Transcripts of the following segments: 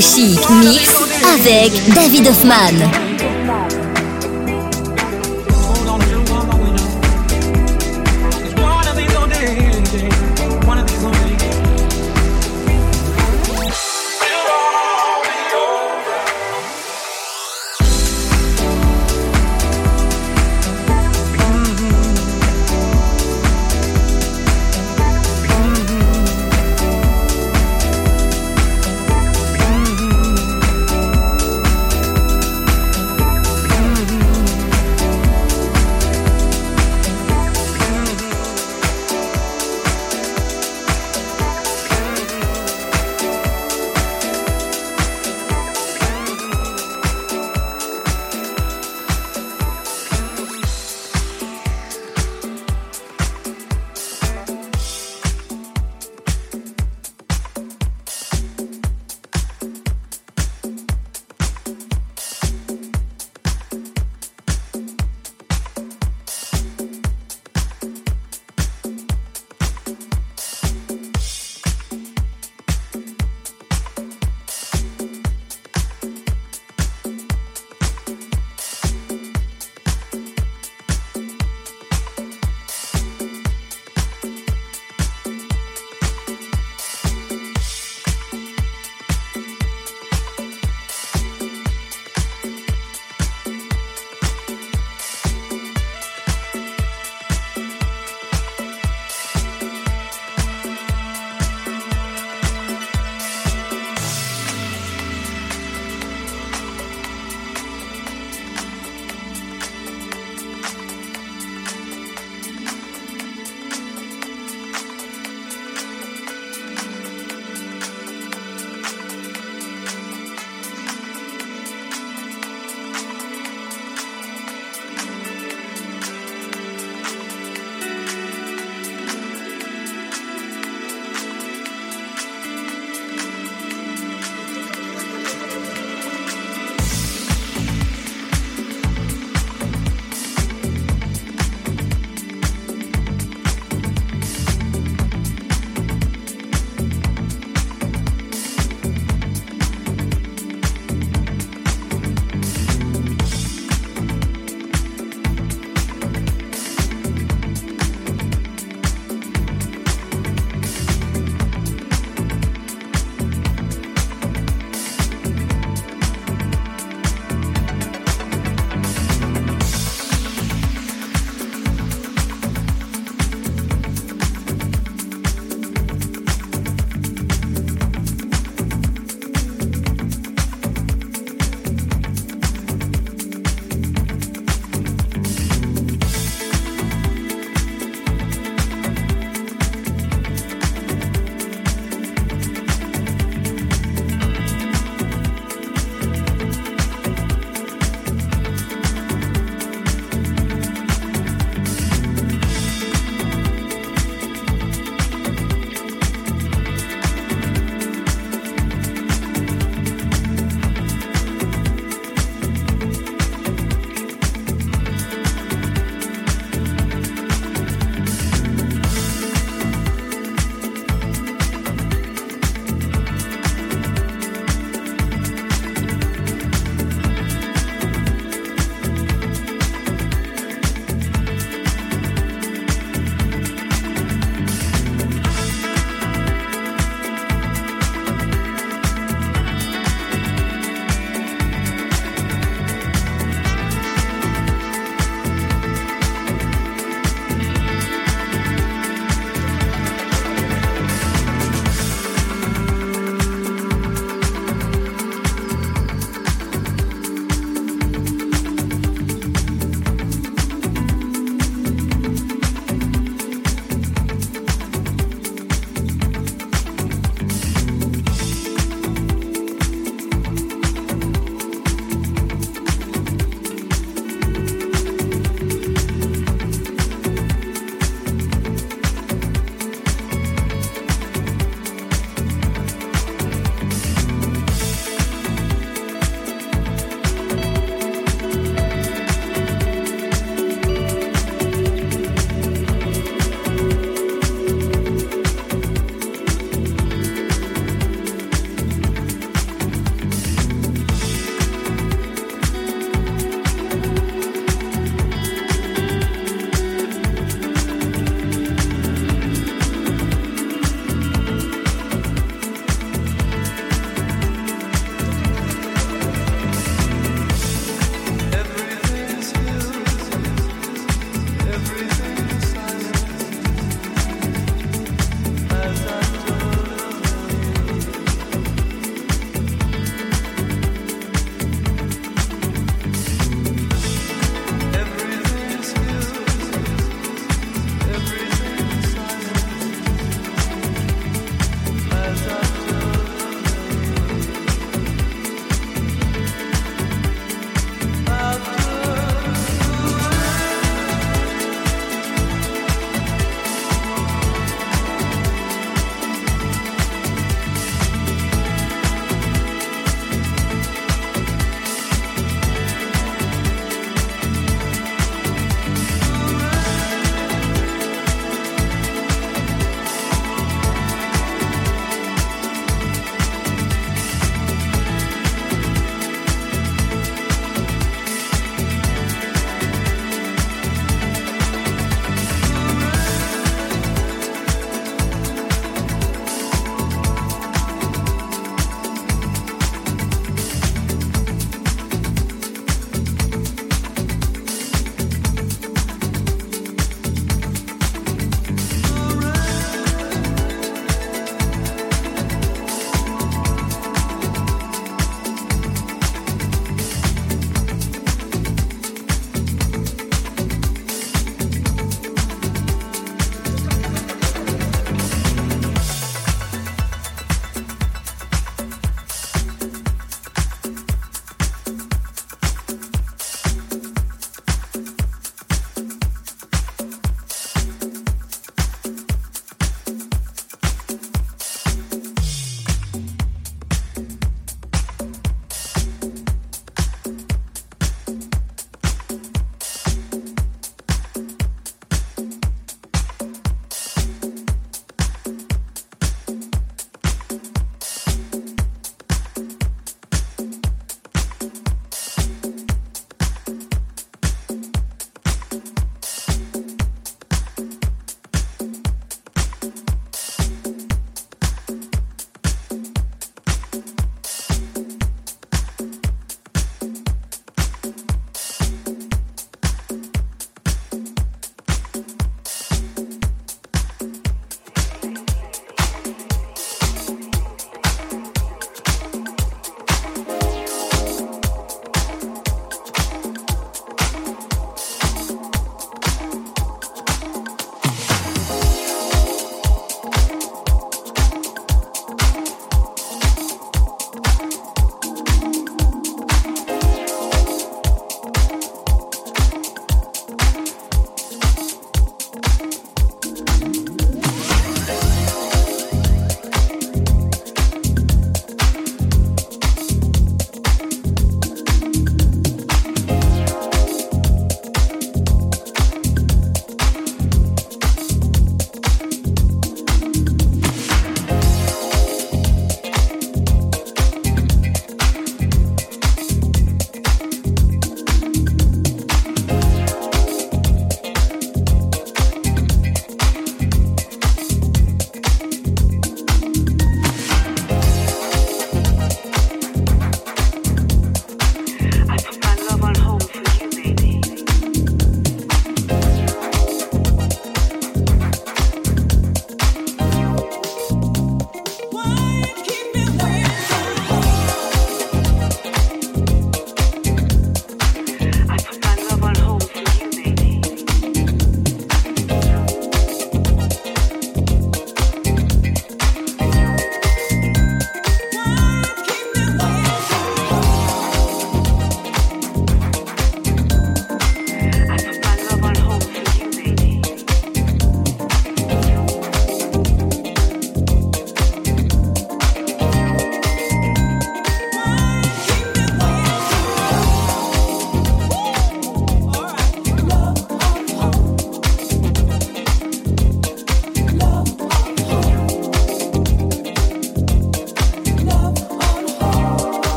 Chic Mix avec David Hoffman.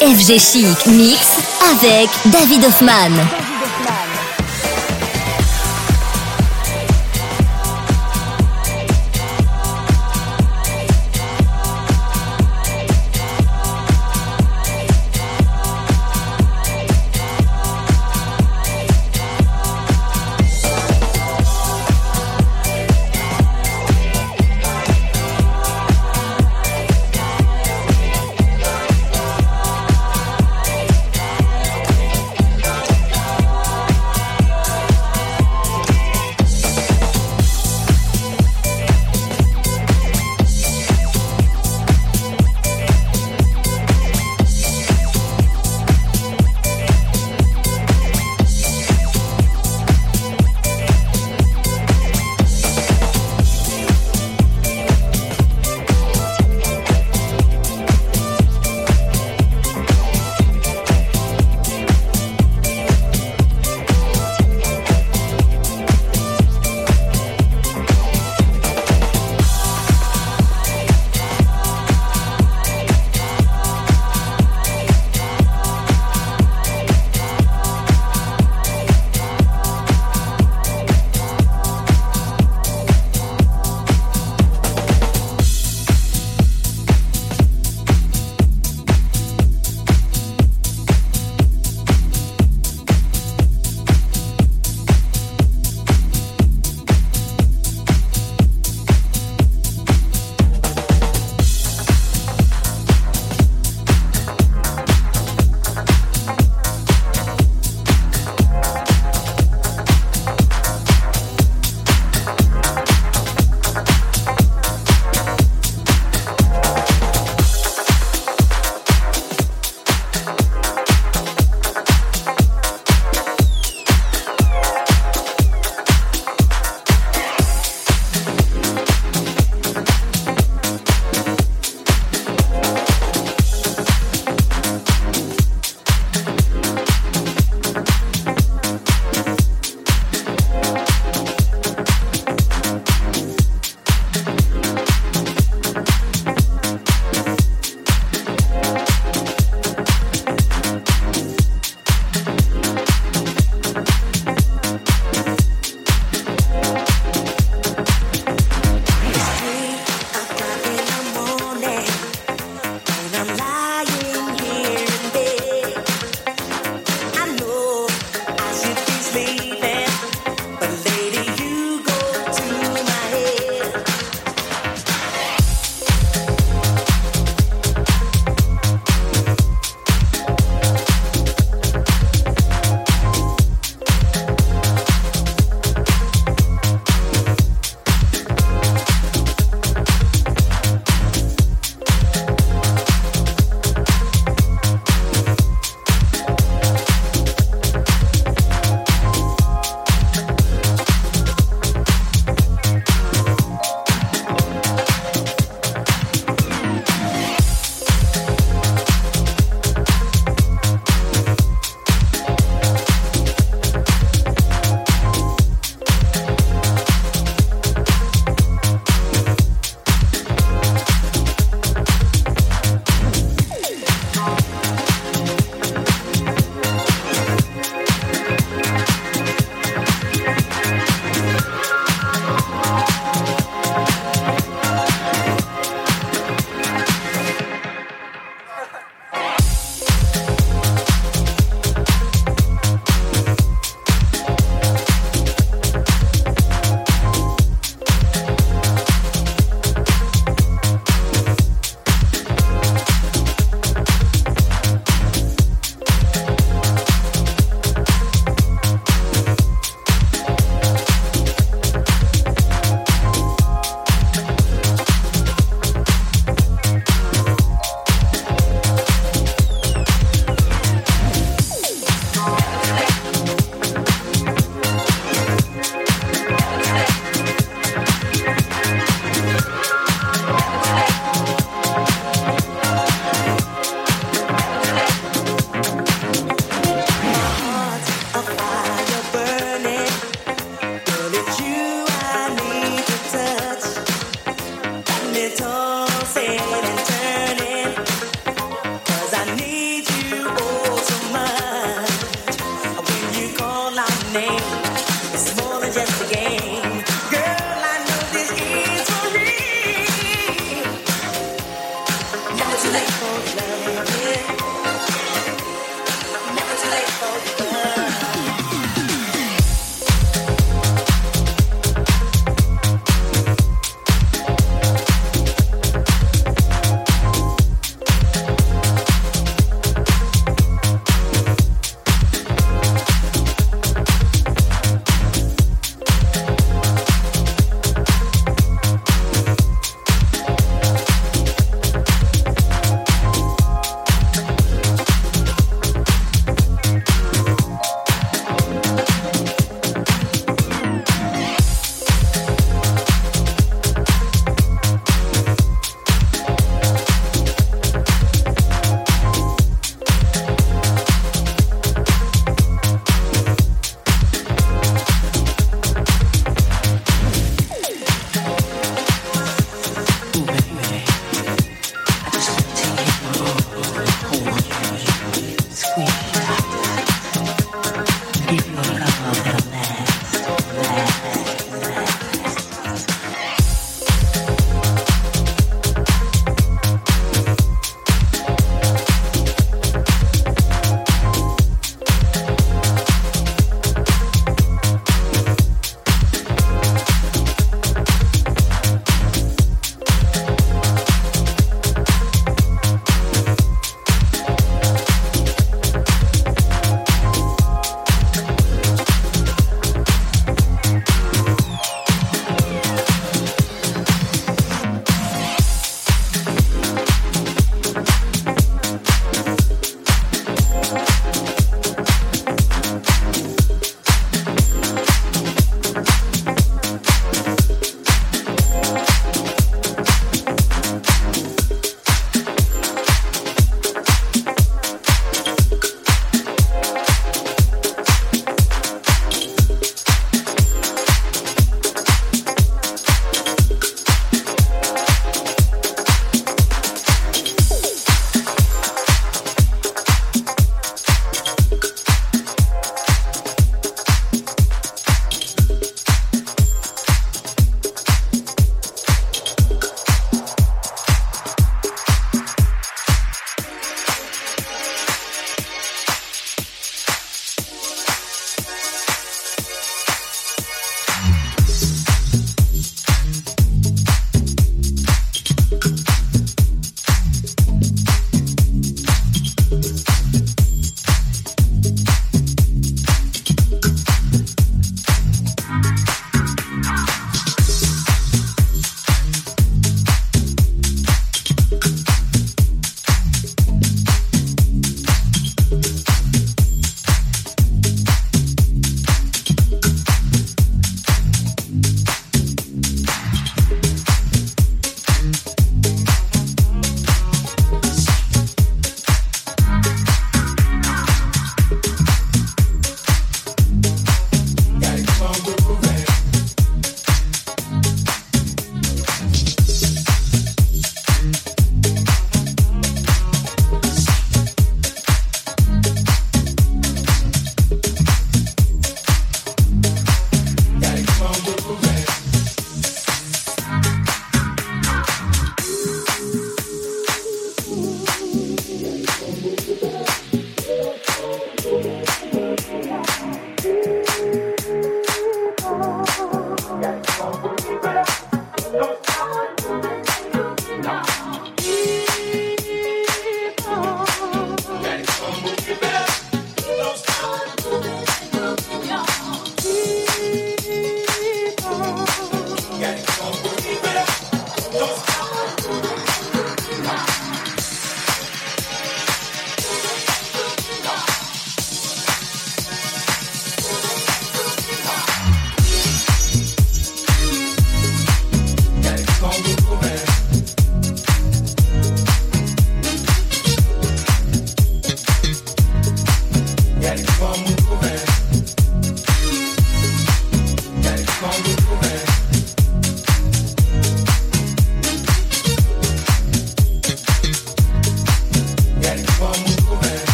FG Chic Mix avec David Hoffman.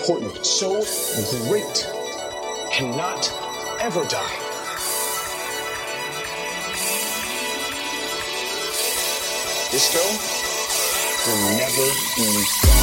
important, so great, cannot ever die. Disco will never be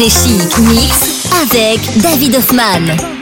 FG Chic Mix avec David Hoffman.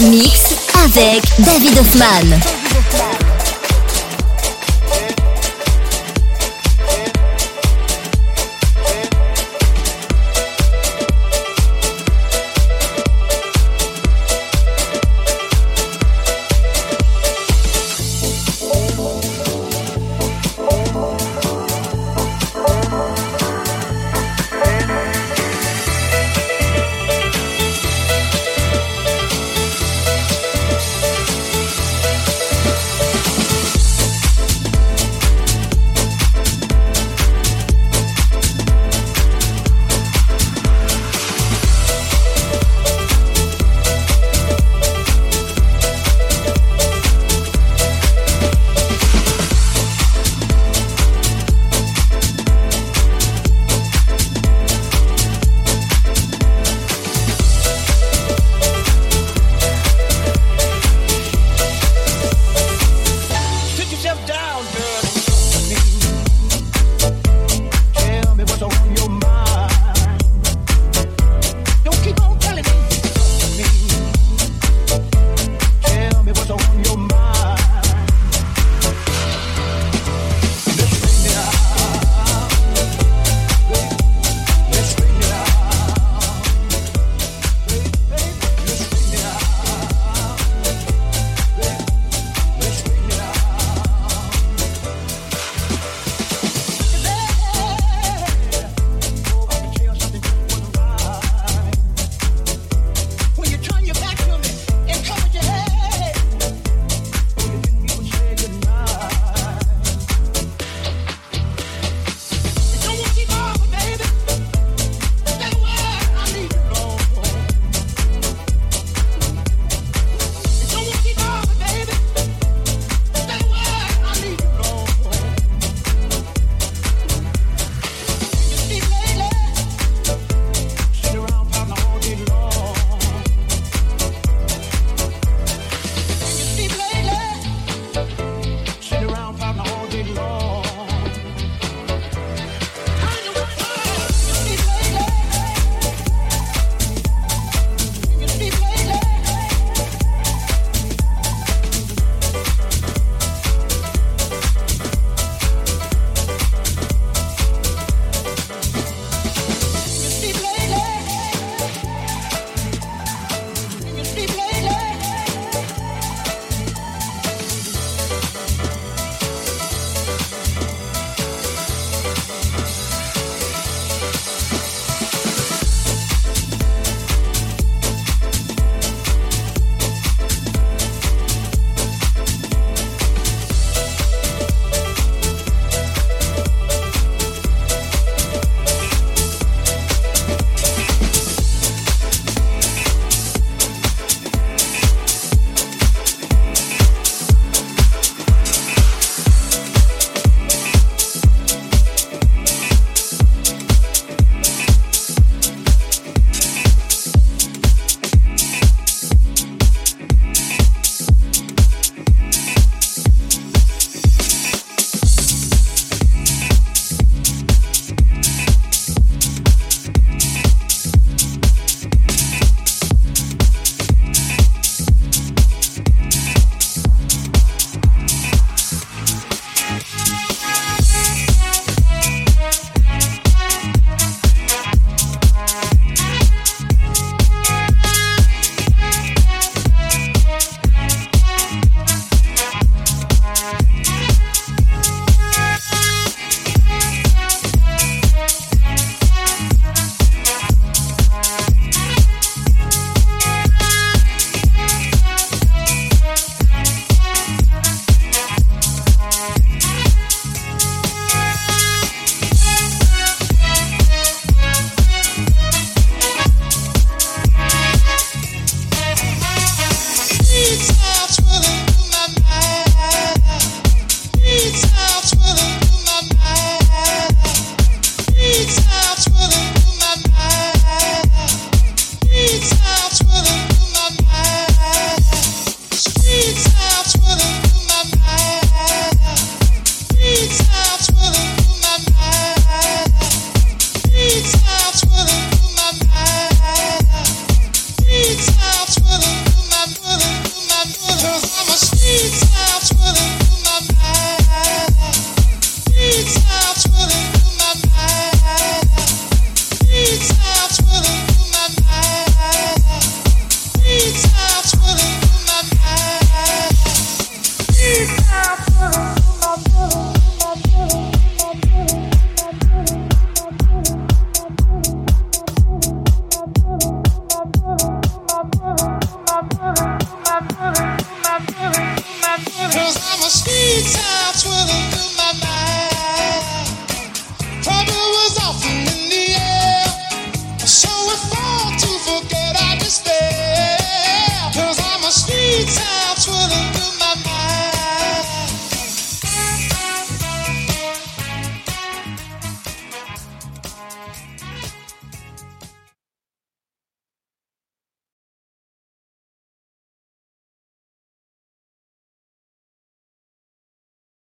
Mix avec David Hoffman.